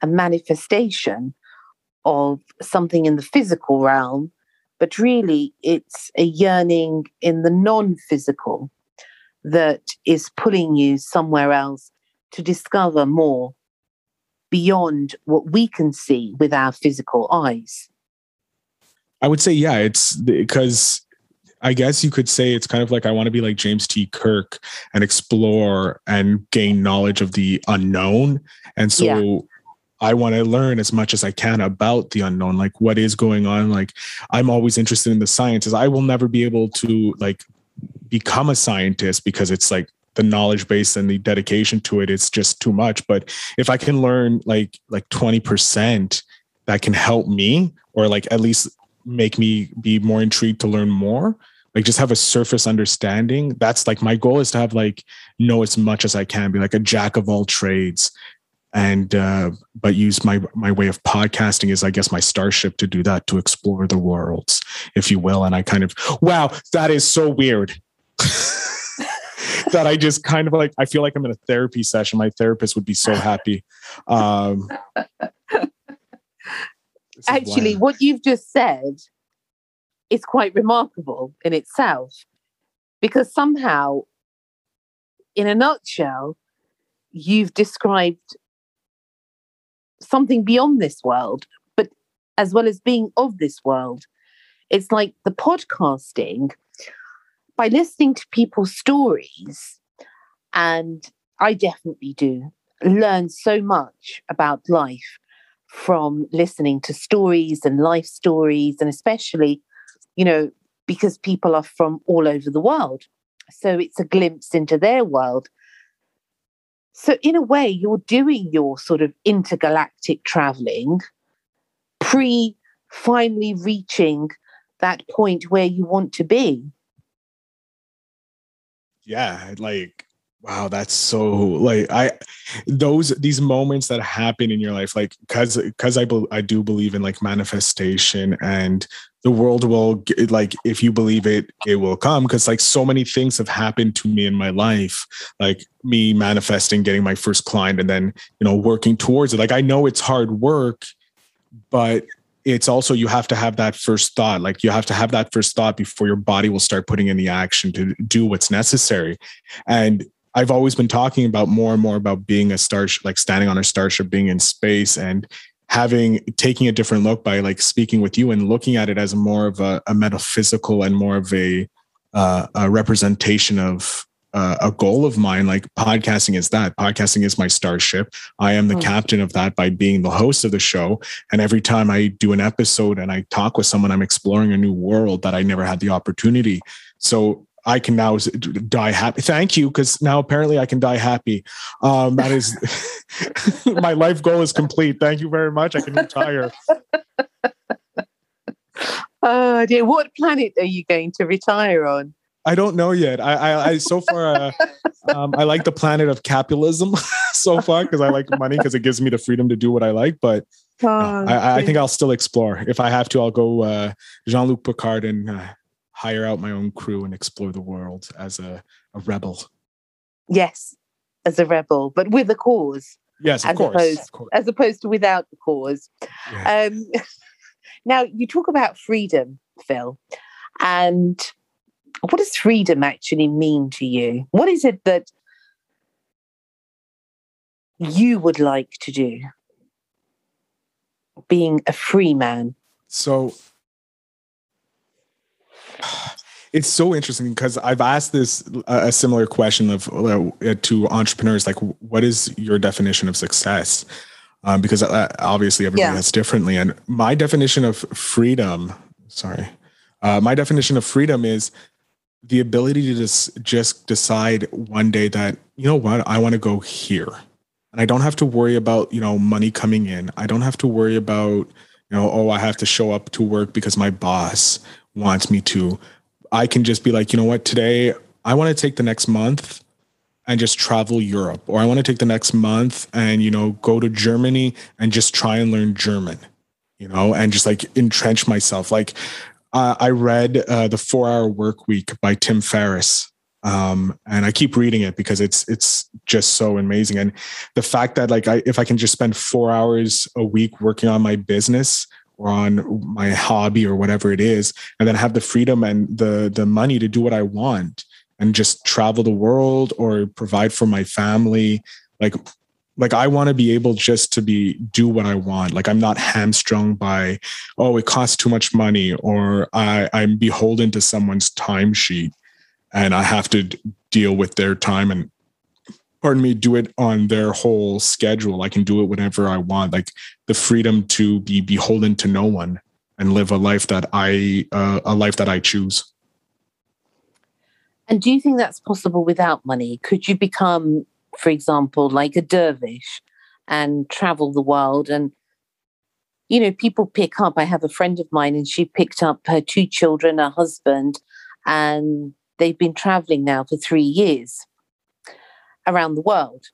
a manifestation of something in the physical realm but really it's a yearning in the non physical that is pulling you somewhere else to discover more beyond what we can see with our physical eyes. I would say, yeah, it's because I guess you could say it's kind of like I want to be like James T. Kirk and explore and gain knowledge of the unknown. And so yeah. I want to learn as much as I can about the unknown, like what is going on. Like I'm always interested in the sciences. I will never be able to like become a scientist because it's like the knowledge base and the dedication to it it's just too much. But if i can learn like like 20% that can help me or like at least make me be more intrigued to learn more like just have a surface understanding that's like my goal is to have like know as much as i can be like a jack of all trades. And uh, but use my my way of podcasting is i guess my starship to do that to explore the worlds if you will. And i kind of wow that is so weird that I just kind of like I feel like I'm in a therapy session. My therapist would be so happy. Um, Actually, what you've just said is quite remarkable in itself because somehow, in a nutshell, you've described something beyond this world, but as well as being of this world. It's like the podcasting, by listening to people's stories, and I definitely do learn so much about life from listening to stories and life stories, and especially, you know, because people are from all over the world. So it's a glimpse into their world. So, in a way, you're doing your sort of intergalactic traveling pre finally reaching that point where you want to be. Yeah, like wow that's so like i those these moments that happen in your life like because because i be, i do believe in like manifestation and the world will like if you believe it it will come because like so many things have happened to me in my life like me manifesting getting my first client and then you know working towards it. Like i know it's hard work but it's also you have to have that first thought like you have to have that first thought before your body will start putting in the action to do what's necessary. And I've always been talking about more and more about being a starship, like standing on a starship, being in space and having taking a different look by like speaking with you and looking at it as more of a, a metaphysical and more of a, uh, a representation of uh, a goal of mine like podcasting is that podcasting is my starship i am the mm. captain of that by being the host of the show and every time i do an episode and i talk with someone i'm exploring a new world that i never had the opportunity so I can now die happy. Thank you, because now apparently I can die happy. Um, that is my life goal is complete. Thank you very much. I can retire. Oh dear, what planet are you going to retire on? I don't know yet. I, I, I so far, uh, um, I like the planet of capitalism so far because I like money because it gives me the freedom to do what I like. But oh, no, I, I, think I'll still explore. If I have to, I'll go uh, Jean Luc Picard and uh, hire out my own crew and explore the world as a, a rebel. Yes, as a rebel, but with a cause. Yes, of, as course, opposed, of course. As opposed to without the cause. Yeah. Um, now, you talk about freedom, Phil, and what does freedom actually mean to you? What is it that you would like to do? Being a free man. So it's so interesting because I've asked this uh, a similar question of uh, to entrepreneurs like what is your definition of success um, because uh, obviously everybody yeah. has differently and my definition of freedom sorry uh, my definition of freedom is the ability to just just decide one day that you know what I want to go here. And I don't have to worry about you know money coming in. I don't have to worry about you know oh I have to show up to work because my boss wants me to, I can just be like, you know what, today I want to take the next month and just travel Europe, or I want to take the next month and, you know, go to Germany and just try and learn German, you know, and just like entrench myself. Like uh, I read uh, The Four Hour Work Week by Tim Ferriss. Um, and I keep reading it because it's it's just so amazing. And the fact that like I if I can just spend four hours a week working on my business or on my hobby or whatever it is and then have the freedom and the the money to do what i want and just travel the world or provide for my family like like i want to be able just to be do what i want like i'm not hamstrung by oh it costs too much money or i i'm beholden to someone's timesheet and i have to deal with their time and pardon me, do it on their whole schedule. I can do it whenever I want. Like the freedom to be beholden to no one and live a life that I uh, a life that I choose. And do you think that's possible without money? Could you become, for example, like a dervish and travel the world and you know, people pick up. I have a friend of mine and she picked up her two children, her husband, and they've been traveling now for three years around the world.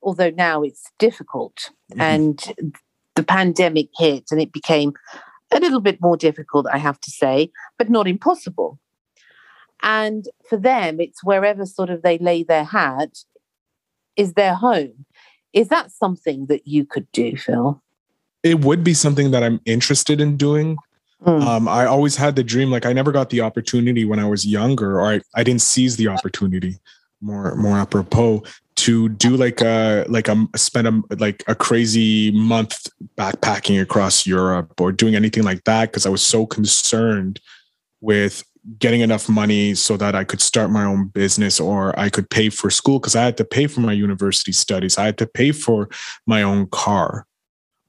Although now it's difficult mm-hmm. and the pandemic hit and it became a little bit more difficult, I have to say, but not impossible. And for them, it's wherever sort of they lay their hat is their home. Is that something that you could do, Phil? It would be something that I'm interested in doing. Mm. Um, I always had the dream, like I never got the opportunity when I was younger, or I, I didn't seize the opportunity more more apropos to do like a like a spend a like a crazy month backpacking across Europe or doing anything like that because I was so concerned with getting enough money so that I could start my own business or I could pay for school because I had to pay for my university studies. I had to pay for my own car.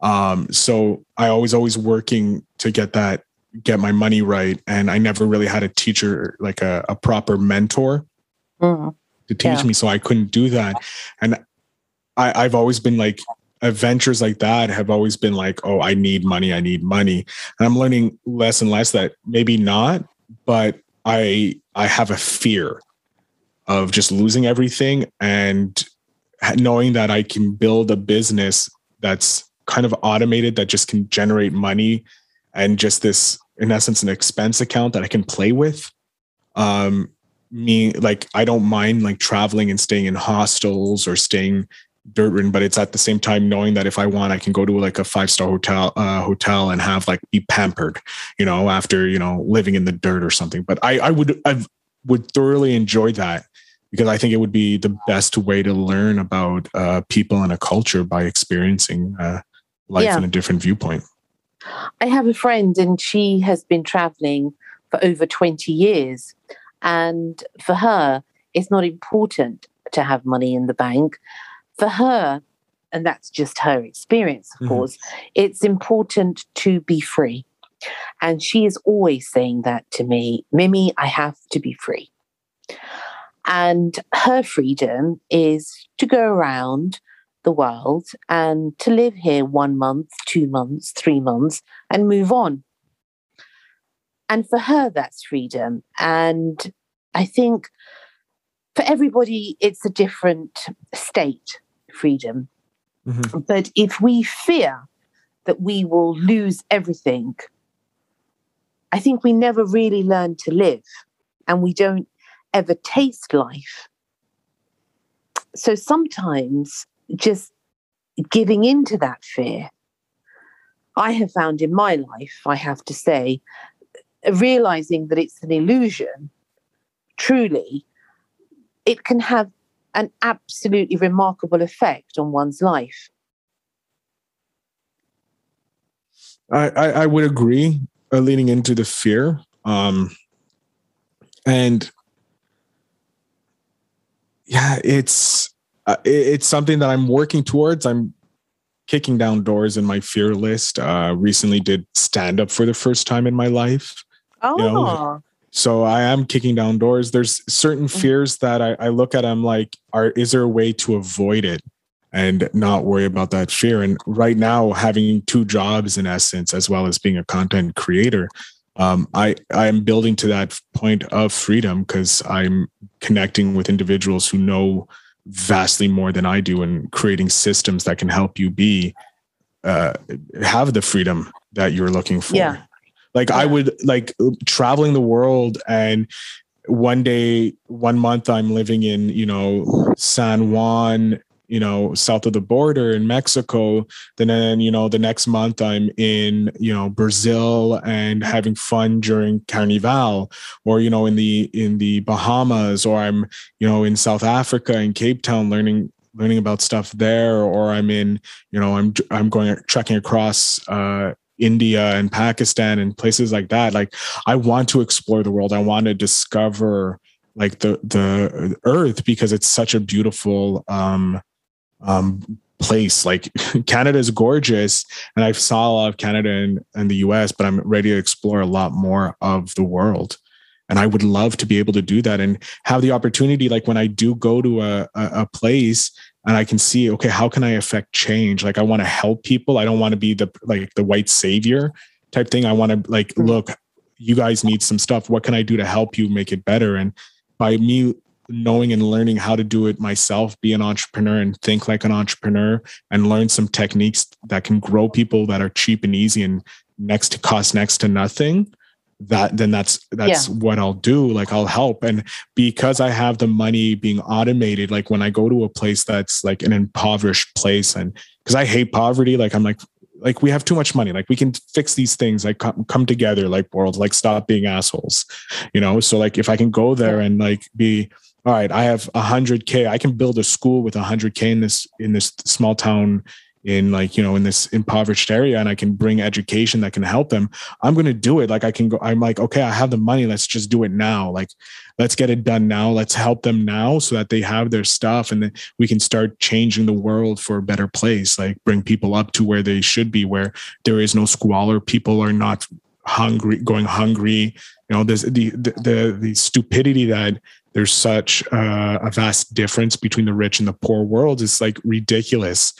Um, so I always always working to get that get my money right, and I never really had a teacher like a, a proper mentor mm, to teach yeah. me, so I couldn't do that. And I, I've always been like adventures like that have always been like, oh, I need money, I need money, and I'm learning less and less that maybe not, but I I have a fear of just losing everything and knowing that I can build a business that's kind of automated that just can generate money and just this in essence an expense account that I can play with. Um, me like I don't mind like traveling and staying in hostels or staying dirt ridden, but it's at the same time knowing that if I want, I can go to like a five star hotel uh, hotel and have like be pampered, you know, after you know living in the dirt or something. But I I would I would thoroughly enjoy that because I think it would be the best way to learn about uh, people and a culture by experiencing uh, life yeah. in a different viewpoint. I have a friend and she has been traveling for over 20 years. And for her, it's not important to have money in the bank. For her, and that's just her experience, of mm-hmm. course, it's important to be free. And she is always saying that to me Mimi, I have to be free. And her freedom is to go around the world and to live here one month, two months, three months, and move on. And for her, that's freedom. And I think for everybody, it's a different state, freedom. Mm-hmm. But if we fear that we will lose everything, I think we never really learn to live and we don't ever taste life. So sometimes just giving into that fear. I have found in my life, I have to say, realizing that it's an illusion, truly, it can have an absolutely remarkable effect on one's life. I, I, I would agree, uh, leaning into the fear. Um, and yeah, it's uh, it, it's something that I'm working towards. I'm kicking down doors in my fear list. Uh, recently did stand up for the first time in my life. Oh. You know? So I am kicking down doors. There's certain mm. fears that I, I look at. I'm like, are is there a way to avoid it and not worry about that fear? And right now, having two jobs in essence, as well as being a content creator, um, I I am building to that point of freedom because I'm connecting with individuals who know vastly more than I do in creating systems that can help you be uh, have the freedom that you're looking for. Yeah. Like yeah. I would like traveling the world and one day, one month I'm living in, you know, San Juan you know south of the border in mexico then then you know the next month i'm in you know brazil and having fun during carnival or you know in the in the bahamas or i'm you know in south africa in cape town learning learning about stuff there or i'm in you know i'm i'm going trekking across uh India and Pakistan and places like that. Like I want to explore the world. I want to discover like the the earth because it's such a beautiful um um, place. Like Canada is gorgeous, and I saw a lot of Canada and, and the US, but I'm ready to explore a lot more of the world. And I would love to be able to do that and have the opportunity, like when I do go to a, a, a place and I can see, okay, how can I affect change? Like I want to help people. I don't want to be the like the white savior type thing. I want to like, mm-hmm. look, you guys need some stuff. What can I do to help you make it better? And by me knowing and learning how to do it myself, be an entrepreneur and think like an entrepreneur and learn some techniques that can grow people that are cheap and easy and next to cost next to nothing that then that's that's yeah. what I'll do like I'll help. And because I have the money being automated like when I go to a place that's like an impoverished place and because I hate poverty like I'm like like we have too much money. Like we can fix these things like come, come together like world like stop being assholes you know? So like if I can go there and like be all right I have a hundred K I can build a school with a hundred K in this in this small town in like you know in this impoverished area and i can bring education that can help them i'm going to do it. Like i can go i'm like okay i have the money let's just do it now. Like let's get it done now. Let's help them now so that they have their stuff and then we can start changing the world for a better place. Like bring people up to where they should be where there is no squalor. People are not hungry going hungry. You know there's the the the, the stupidity that there's such uh, a vast difference between the rich and the poor world is like ridiculous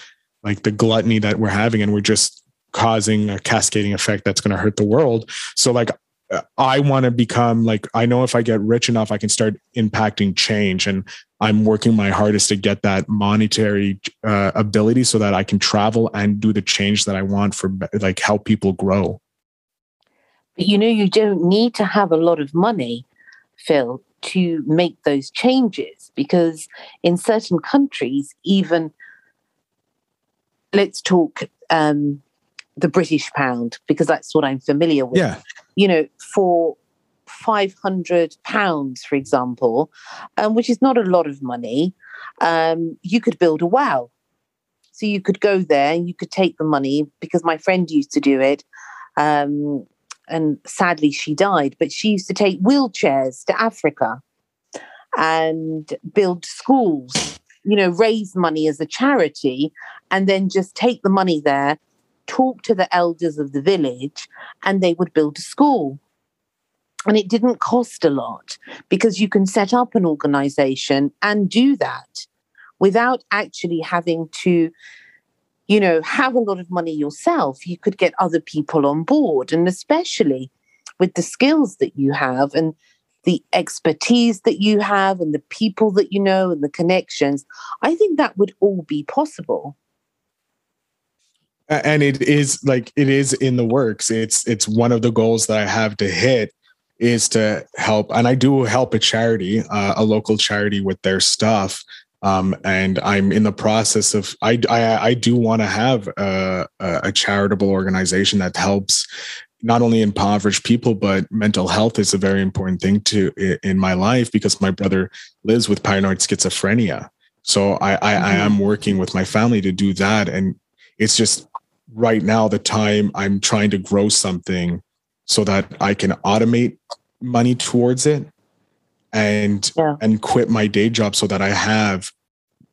like the gluttony that we're having and we're just causing a cascading effect that's going to hurt the world. So like i want to become like i know if i get rich enough i can start impacting change and i'm working my hardest to get that monetary uh, ability so that i can travel and do the change that i want for like help people grow. But you know you don't need to have a lot of money phil to make those changes because in certain countries even let's talk um, the British pound because that's what I'm familiar with. Yeah. You know, for five hundred pounds, for example, um, which is not a lot of money, um, you could build a well. So you could go there and you could take the money because my friend used to do it. Um, and sadly, she died, but she used to take wheelchairs to Africa and build schools you know, raise money as a charity and then just take the money there, talk to the elders of the village, and they would build a school. And it didn't cost a lot because you can set up an organization and do that without actually having to, you know, have a lot of money yourself. You could get other people on board, and especially with the skills that you have and the expertise that you have and the people that you know and the connections, I think that would all be possible. And it is like it is in the works. It's it's one of the goals that I have to hit is to help, and I do help a charity, uh, a local charity, with their stuff. Um, and I'm in the process of I I, I do want to have a, a charitable organization that helps not only impoverished people, but mental health is a very important thing to in my life because my brother lives with paranoid schizophrenia. So I, I, I am mm-hmm. working with my family to do that. And it's just right now the time I'm trying to grow something so that I can automate money towards it and yeah. and quit my day job so that I have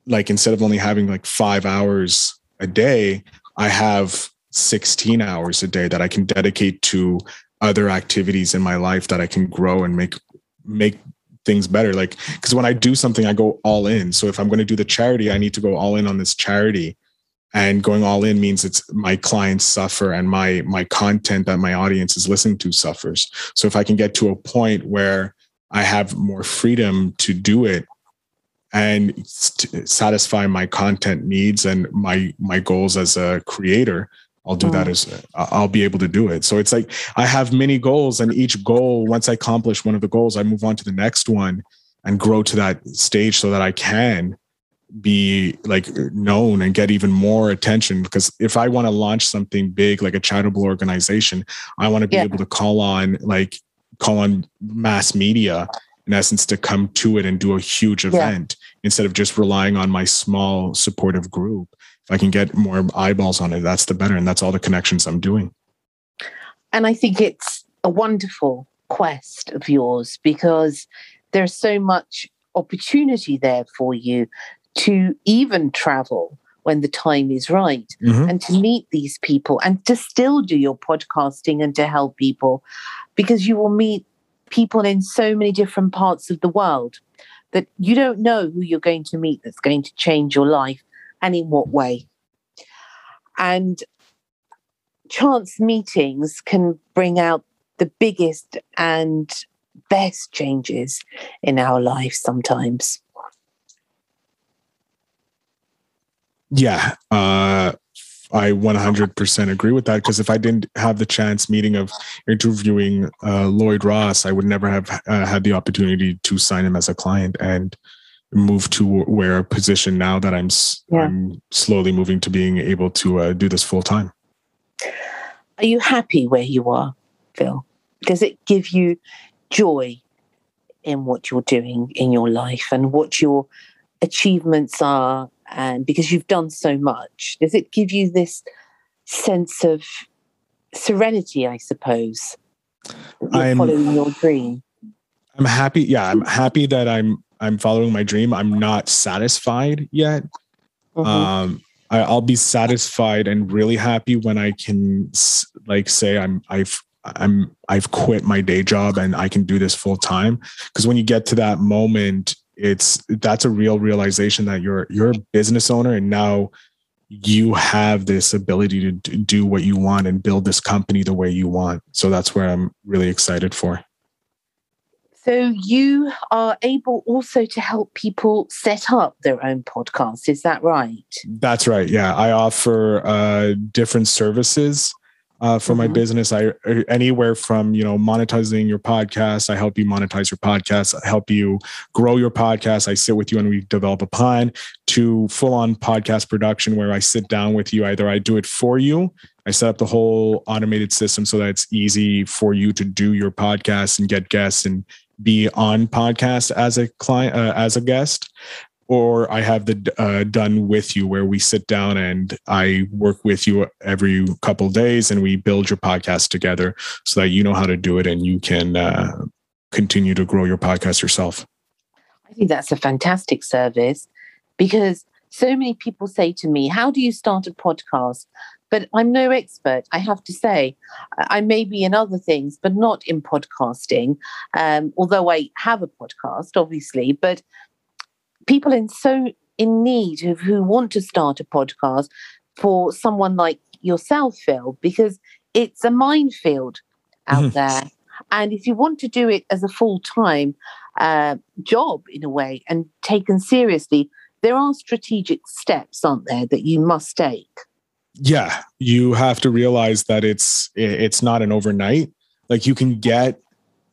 like instead of only having like five hours a day, I have 16 hours a day that I can dedicate to other activities in my life that I can grow and make make things better. Like because when I do something I go all in. So if I'm going to do the charity I need to go all in on this charity. And going all in means it's my clients suffer and my my content that my audience is listening to suffers. So if I can get to a point where I have more freedom to do it and satisfy my content needs and my my goals as a creator I'll do that mm. as I'll be able to do it. So it's like I have many goals, and each goal, once I accomplish one of the goals, I move on to the next one and grow to that stage so that I can be like known and get even more attention. Because if I want to launch something big like a charitable organization, I want to be yeah. able to call on like call on mass media in essence to come to it and do a huge event yeah. instead of just relying on my small supportive group if I can get more eyeballs on it, that's the better. And that's all the connections I'm doing. And I think it's a wonderful quest of yours because there's so much opportunity there for you to even travel when the time is right mm-hmm. and to meet these people and to still do your podcasting and to help people because you will meet people in so many different parts of the world that you don't know who you're going to meet that's going to change your life and in what way. And chance meetings can bring out the biggest and best changes in our lives sometimes. Yeah, uh, I 100% agree with that because if I didn't have the chance meeting of interviewing uh, Lloyd Ross, I would never have uh, had the opportunity to sign him as a client and move to where a position now that I'm yeah. I'm slowly moving to being able to uh, do this full time. Are you happy where you are, Phil? Does it give you joy in what you're doing in your life and what your achievements are and because you've done so much does it give you this sense of serenity i suppose I'm, following your dream i'm happy yeah i'm happy that i'm i'm following my dream. I'm not satisfied yet. Mm-hmm. um I, i'll be satisfied and really happy when i can like say i'm i've i'm i've quit my day job and i can do this full time. Because when you get to that moment it's that's a real realization that you're you're a business owner and now you have this ability to do what you want and build this company the way you want. So that's where i'm really excited for so you are able also to help people set up their own podcast is that right that's right yeah i offer uh, different services uh, for mm-hmm. my business. I uh, anywhere from you know monetizing your podcast. I help you monetize your podcast. I help you grow your podcast. I sit with you and we develop a plan. To full on podcast production, where I sit down with you. Either I do it for you. I set up the whole automated system so that it's easy for you to do your podcast and get guests and be on podcast as a client uh, as a guest or I have the uh, done with you where we sit down and I work with you every couple days and we build your podcast together so that you know how to do it and you can uh, continue to grow your podcast yourself. I think that's a fantastic service because so many people say to me, How do you start a podcast? But I'm no expert, I have to say. I may be in other things, but not in podcasting. Um, although I have a podcast, obviously, but people in so in need of who want to start a podcast for someone like yourself, Phil, because it's a minefield out mm-hmm. there. And if you want to do it as a full time uh, job in a way and taken seriously, there are strategic steps, aren't there, that you must take? Yeah, you have to realize that it's it's not an overnight. Like you can get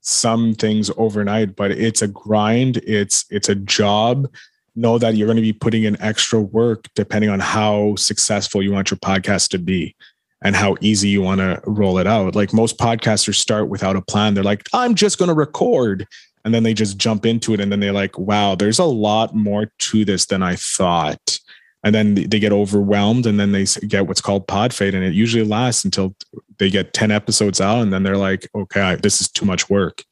some things overnight, but it's a grind. It's it's a job. Know that you're going to be putting in extra work depending on how successful you want your podcast to be and how easy you want to roll it out. Like most podcasters start without a plan. They're like, I'm just going to record. And then they just jump into it. And then they're like, wow, there's a lot more to this than I thought. And then they get overwhelmed and then they get what's called pod fade. And it usually lasts until they get 10 episodes out and then they're like okay this is too much work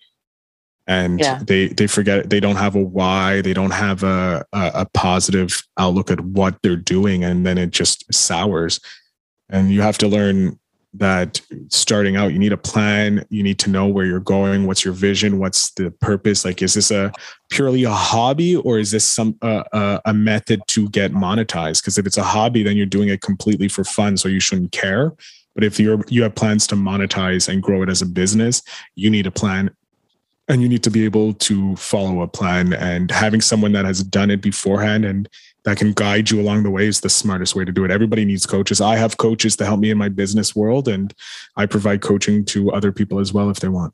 and yeah. they they forget they don't have a why they don't have a, a, a positive outlook at what they're doing and then it just sours and you have to learn that starting out you need a plan. You need to know where you're going. What's your vision? What's the purpose? Like is this a purely a hobby or is this some uh, uh, a method to get monetized? Because if it's a hobby then you're doing it completely for fun so you shouldn't care. But if you're you have plans to monetize and grow it as a business, you need a plan. And you need to be able to follow a plan and having someone that has done it beforehand and that can guide you along the way is the smartest way to do it. Everybody needs coaches. I have coaches to help me in my business world and I provide coaching to other people as well if they want.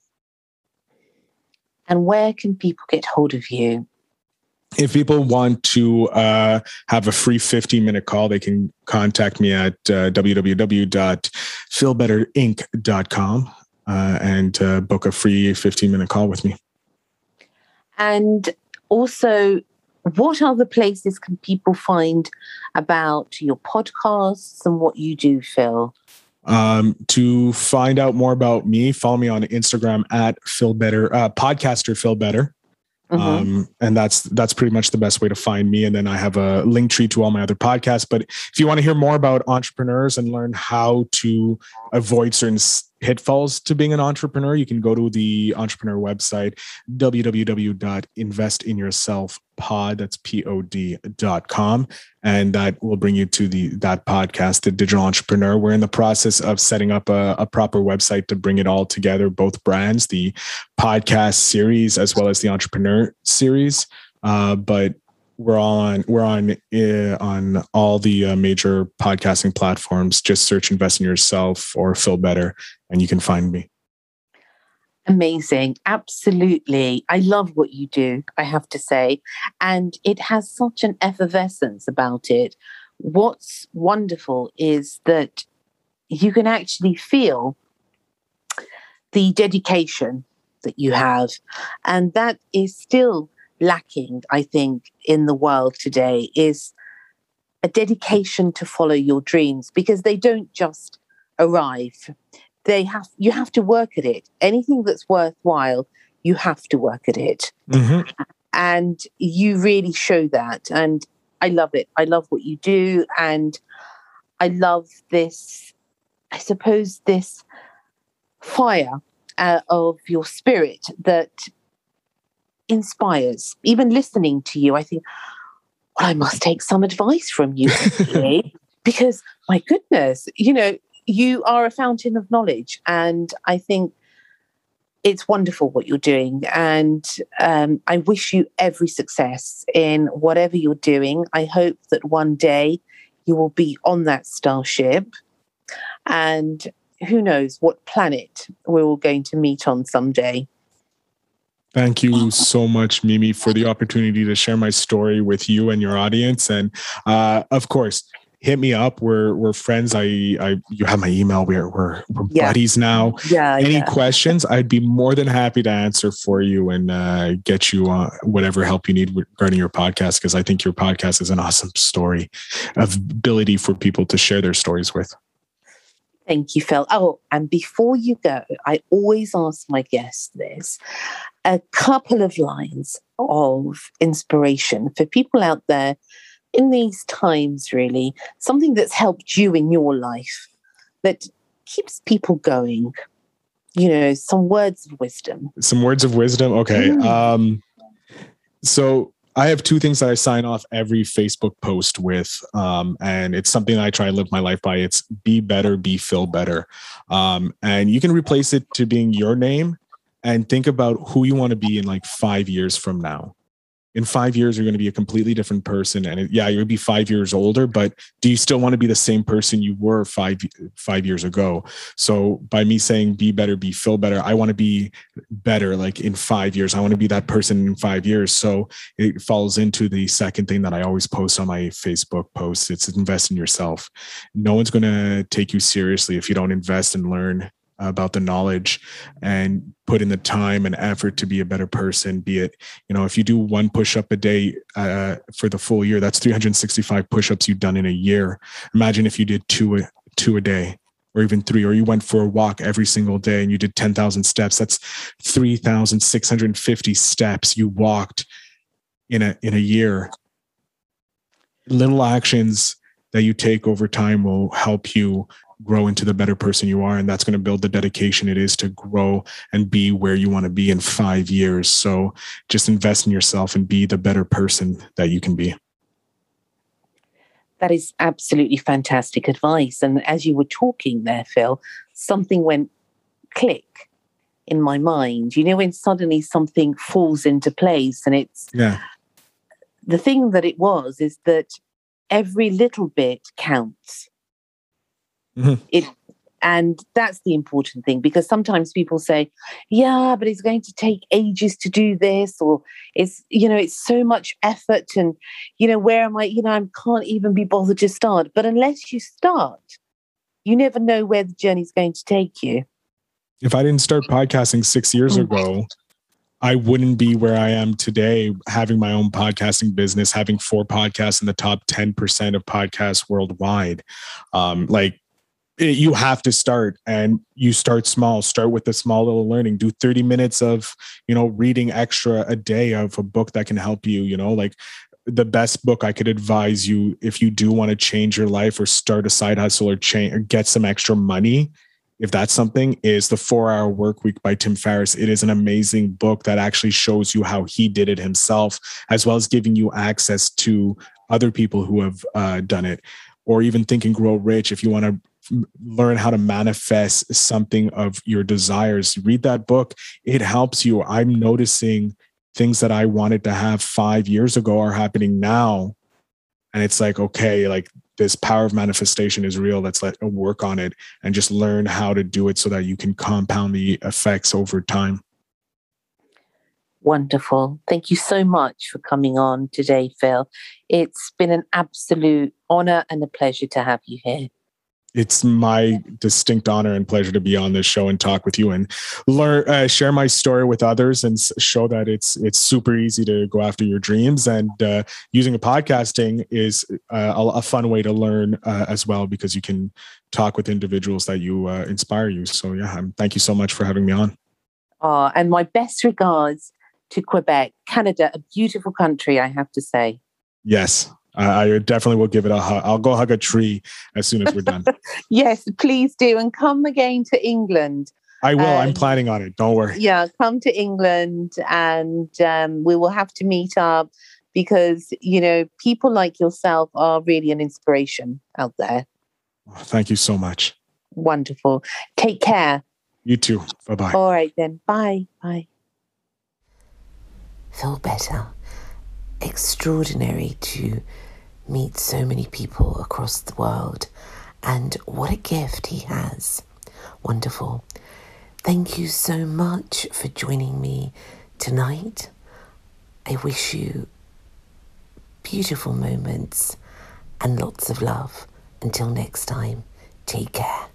And where can people get hold of you? if people want to uh, have a free 15 minute call, they can contact me at uh, www.feelbetterinc.com uh, and uh, book a free 15 minute call with me. And also, what other places can people find about your podcasts and what you do, Phil? Um, to find out more about me, follow me on Instagram at Phil Better, uh, podcaster Phil Better. Mm-hmm. Um, and that's that's pretty much the best way to find me. And then I have a link tree to all my other podcasts. But if you want to hear more about entrepreneurs and learn how to avoid certain pitfalls to being an entrepreneur, you can go to the entrepreneur website, www.investinyourselfpod, that's P-O-D.com. And that will bring you to the that podcast, The Digital Entrepreneur. We're in the process of setting up a, a proper website to bring it all together, both brands, the podcast series, as well as the entrepreneur series. Uh, but we're all on we're on uh, on all the uh, major podcasting platforms. Just search "Invest in Yourself" or "Phil Better," and you can find me. Amazing. Absolutely. I love what you do, I have to say. And it has such an effervescence about it. What's wonderful is that you can actually feel the dedication that you have. And that is still lacking, I think, in the world today is a dedication to follow your dreams because they don't just arrive. They have you have to work at it. Anything that's worthwhile you have to work at it. Mm-hmm. and you really show that. And i love it. I love what you do. And i love this i suppose this fire uh, of your spirit that inspires even listening to you i think well, i must take some advice from you because my goodness you know you are a fountain of knowledge. And I think it's wonderful what you're doing. And um, I wish you every success in whatever you're doing. I hope that one day you will be on that starship. And who knows what planet we're all going to meet on someday. Thank you so much, Mimi, for the opportunity to share my story with you and your audience. And uh, of course, hit me up. We're we're friends. I I you have my email. We're we're, we're yeah. buddies now. Yeah. Any yeah. questions? I'd be more than happy to answer for you and uh, get you uh, whatever help you need regarding your podcast because I think your podcast is an awesome story of ability for people to share their stories with. Thank you, Phil. Oh, and before you go, I always ask my guests this a couple of lines of inspiration for people out there in these times, really, something that's helped you in your life that keeps people going? You know, some words of wisdom. Some words of wisdom. Okay. Mm. Um, so I have two things that I sign off every Facebook post with, um, and it's something I try to live my life by. It's be better, be Phil Better, um, and you can replace it to being your name, and think about who you want to be in like five years from now in five years you're going to be a completely different person and yeah you'll be five years older but do you still want to be the same person you were five five years ago? So by me saying be better be Phil Better i want to be better like in five years. I want to be that person in five years. So it falls into the second thing that i always post on my facebook posts. It's invest in yourself. No one's going to take you seriously if you don't invest and learn about the knowledge and put in the time and effort to be a better person be it you know if you do one push up a day uh, for the full year that's 365 push-ups you've done in a year. Imagine if you did two a, two a day or even three or you went for a walk every single day and you did 10,000 steps that's 3,650 steps you walked in a in a year. Little actions that you take over time will help you grow into the better person you are and that's going to build the dedication it is to grow and be where you want to be in 5 years. So just invest in yourself and be the better person that you can be. That is absolutely fantastic advice. And as you were talking there Phil something went click in my mind. You know when suddenly something falls into place and it's yeah. The thing that it was is that every little bit counts Mm-hmm. It and that's the important thing because sometimes people say, yeah, but it's going to take ages to do this, or it's, you know, it's so much effort. And, you know, where am I? You know, I can't even be bothered to start. But unless you start, you never know where the journey's going to take you. If I didn't start podcasting six years mm. ago, I wouldn't be where I am today, having my own podcasting business, having four podcasts in the top 10% of podcasts worldwide. Um, like you have to start and you start small. Start with a small little learning. Do 30 minutes of you know reading extra a day of a book that can help you you know like the best book i could advise you if you do want to change your life or start a side hustle or change or get some extra money if that's something is the four hour work week by tim ferriss. It is an amazing book that actually shows you how he did it himself as well as giving you access to other people who have uh, done it. Or even think and grow rich if you want to learn how to manifest something of your desires read that book it helps you i'm noticing things that I wanted to have five years ago are happening now. And it's like, okay, like this power of manifestation is real. Let's let work on it and just learn how to do it so that you can compound the effects over time. Wonderful. Thank you so much for coming on today, Phil. It's been an absolute honor and a pleasure to have you here it's my distinct honor and pleasure to be on this show and talk with you and learn uh, share my story with others and show that it's it's super easy to go after your dreams. And uh, using a podcasting is uh, a, a, fun way to learn uh, as well because you can talk with individuals that you uh, inspire you. So yeah um, thank you so much for having me on. Oh and my best regards to quebec canada a beautiful country i have to say. Yes I, definitely will give it a hug. I'll go hug a tree as soon as we're done. yes, please do. And come again to England. I will. Um, I'm planning on it. Don't worry. Yeah, come to England and um, we will have to meet up because, you know, people like yourself are really an inspiration out there. thank you so much. Wonderful. Take care. You too. Bye bye. All right, then. Bye. Bye. Phil Better. Extraordinary to meet so many people across the world. And what a gift he has. Wonderful. Thank you so much for joining me tonight. I wish you beautiful moments and lots of love. Until next time, take care.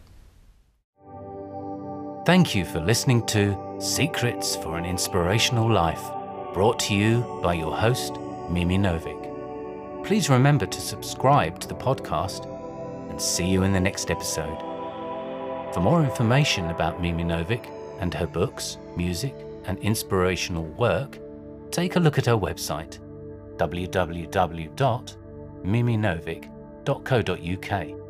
Thank you for listening to Secrets for an Inspirational Life, brought to you by your host, Mimi Novic. Please remember to subscribe to the podcast and see you in the next episode. For more information about Mimi Novic and her books, music, and inspirational work, take a look at her website www.miminovic.co.uk